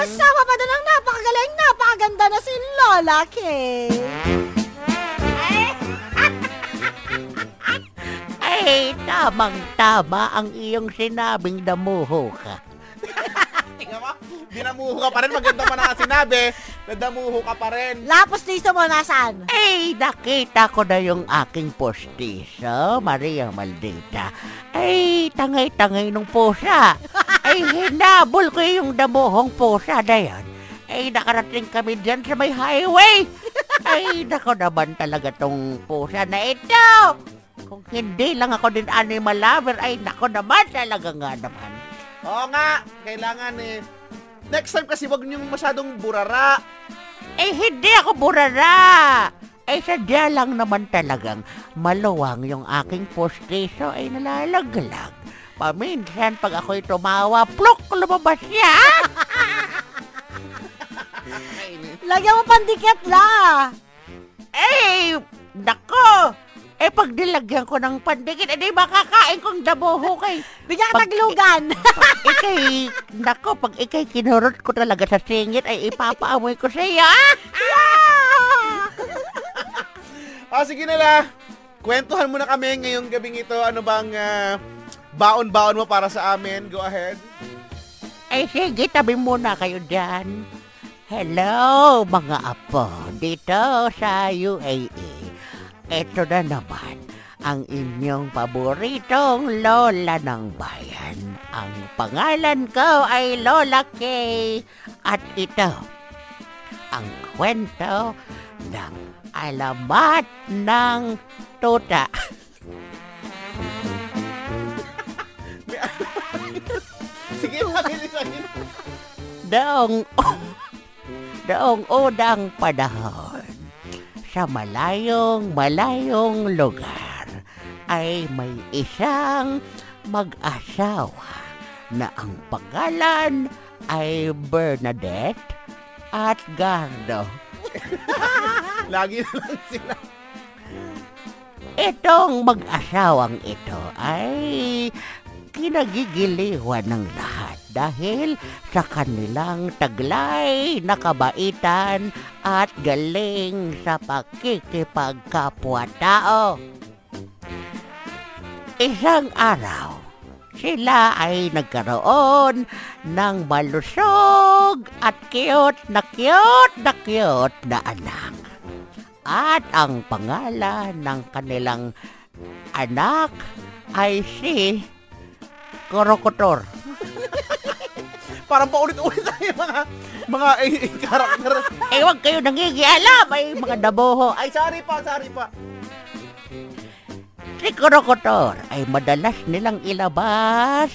Kasama pa doon ang napakagaling, napakaganda na si Lola Kay. Ay, tamang-tama ang iyong sinabing damuho ka. Tingnan mo, dinamuho ka pa rin. Maganda pa na sinabi, nadamuho ka pa rin. Lapos liso mo, nasaan? Ay, nakita ko na yung aking postiso, Maria Maldita. Ay, tangay-tangay nung pusa. Ay, hinabol ko yung damuhong pusa na yan. Ay, nakarating kami dyan sa may highway. Ay, nako naman talaga tong pusa na ito. Kung hindi lang ako din animal lover, ay nako naman talaga nga naman. Oo nga, kailangan eh. Next time kasi wag niyong masyadong burara. Eh, hindi ako burara. Ay, sadya lang naman talagang maluwang yung aking postiso ay nalalaglag. Paminsan, pag ako'y tumawa, plok, lumabas siya. Lagyan mo pandikit la. eh, nako. Eh, pag nilagyan ko ng pandikit, edi makakain kong dabuho kay. Bigyan ka taglugan. Pag ikay, nako, pag ikay kinurot ko talaga sa singit, ay ipapaamoy ko sa iyo. Ah, sige na la. Kwentuhan mo na kami ngayong gabing ito. Ano bang ah, baon-baon mo para sa amin? Go ahead. Ay sige, tabi muna kayo dyan. Hello, mga apo, dito sa UAE. Ito na naman ang inyong paboritong lola ng bayan. Ang pangalan ko ay Lola Kay. At ito, ang kwento ng alamat ng tuta. Daong, daong udang panahon, sa malayong malayong lugar, ay may isang mag-asawa na ang pangalan ay Bernadette at Gardo. Lagi na lang sila. Itong mag-asawang ito ay kinagigiliwan ng lahat dahil sa kanilang taglay na kabaitan at galing sa pakikipagkapwa-tao. Isang araw, sila ay nagkaroon ng malusog at cute na cute na cute na anak. At ang pangalan ng kanilang anak ay si Korokotor. Parang paulit-ulit tayo mga mga eh, eh, karakter. Eh, huwag kayo nangigialam, ay mga daboho. Ay, sorry pa, sorry pa. Si Korokotor ay madalas nilang ilabas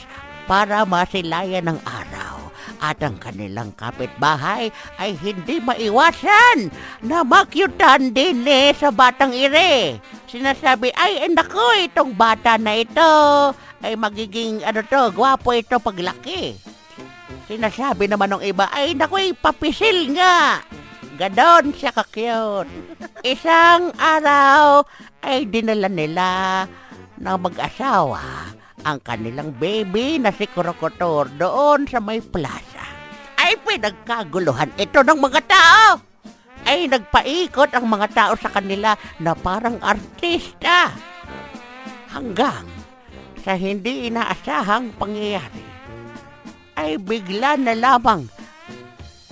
para masilayan ng araw. At ang kanilang kapitbahay ay hindi maiwasan na makyutan din eh sa batang ire. Sinasabi, ay, naku, itong bata na ito ay magiging, ano to, gwapo ito paglaki. Sinasabi naman ng iba, ay, naku, papisil nga. Ganon siya kakyut. Isang araw ay dinala nila ng mag-asawa ang kanilang baby na si Krokotor doon sa may plaza. Ay pinagkaguluhan ito ng mga tao. Ay nagpaikot ang mga tao sa kanila na parang artista. Hanggang sa hindi inaasahang pangyayari ay bigla na lamang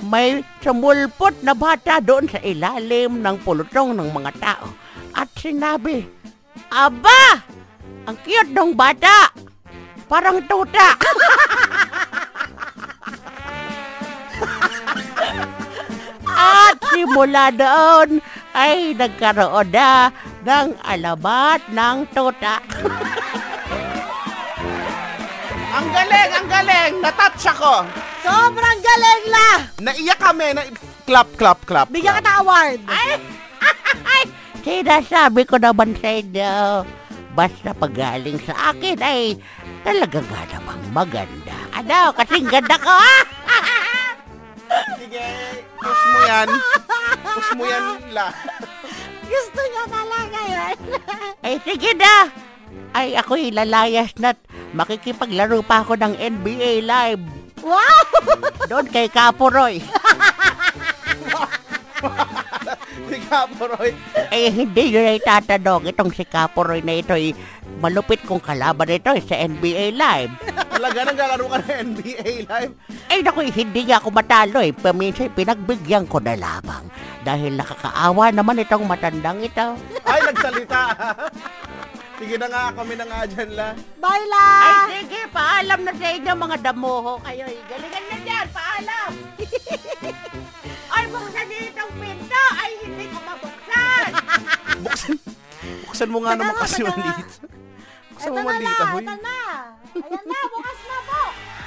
may sumulpot na bata doon sa ilalim ng pulutong ng mga tao. At sinabi, Aba! Ang cute ng bata! Parang tuta! At simula doon ay nagkaroon na ng alamat ng tuta. Ang galing, ang galing. Natouch ako. Sobrang galing la. Naiyak kami. Na... Clap, clap, clap. Bigyan ng award. Ay! Ay! Sinasabi ko naman sa inyo, basta pagaling sa akin ay talaga nga namang maganda. Ano, kasing ganda ko, ha? Sige, push mo yan. Push mo yan, la. Gusto niya talaga yan. Ay, sige na. Ay, ako'y lalayas na't makikipaglaro pa ako ng NBA Live Wow! Doon kay Kaporoy. Si Kaporoy. Eh, hindi nyo na itatanong. Itong si Kaporoy na ito ay malupit kong kalaban ito eh, sa NBA Live. Talaga naglalaro ka ng NBA Live. Eh, naku, hindi nga ako matalo eh. Paminsan, pinagbigyan ko na lamang. Dahil nakakaawa naman itong matandang ito. Ay, nagsalita. Sige na nga, kami na nga dyan la. Bye, la! Ay, sige, paalam na sa inyo mga damuho kayo. eh. Galingan na dyan, paalam. Ay, buksan niyo itong pinto. Ay, hindi ko mabuksan. Buksan, buksan mo nga naman kasi Teka nga. maliit. Buksan Eto mo na, maliit, la! ahoy. Eto na!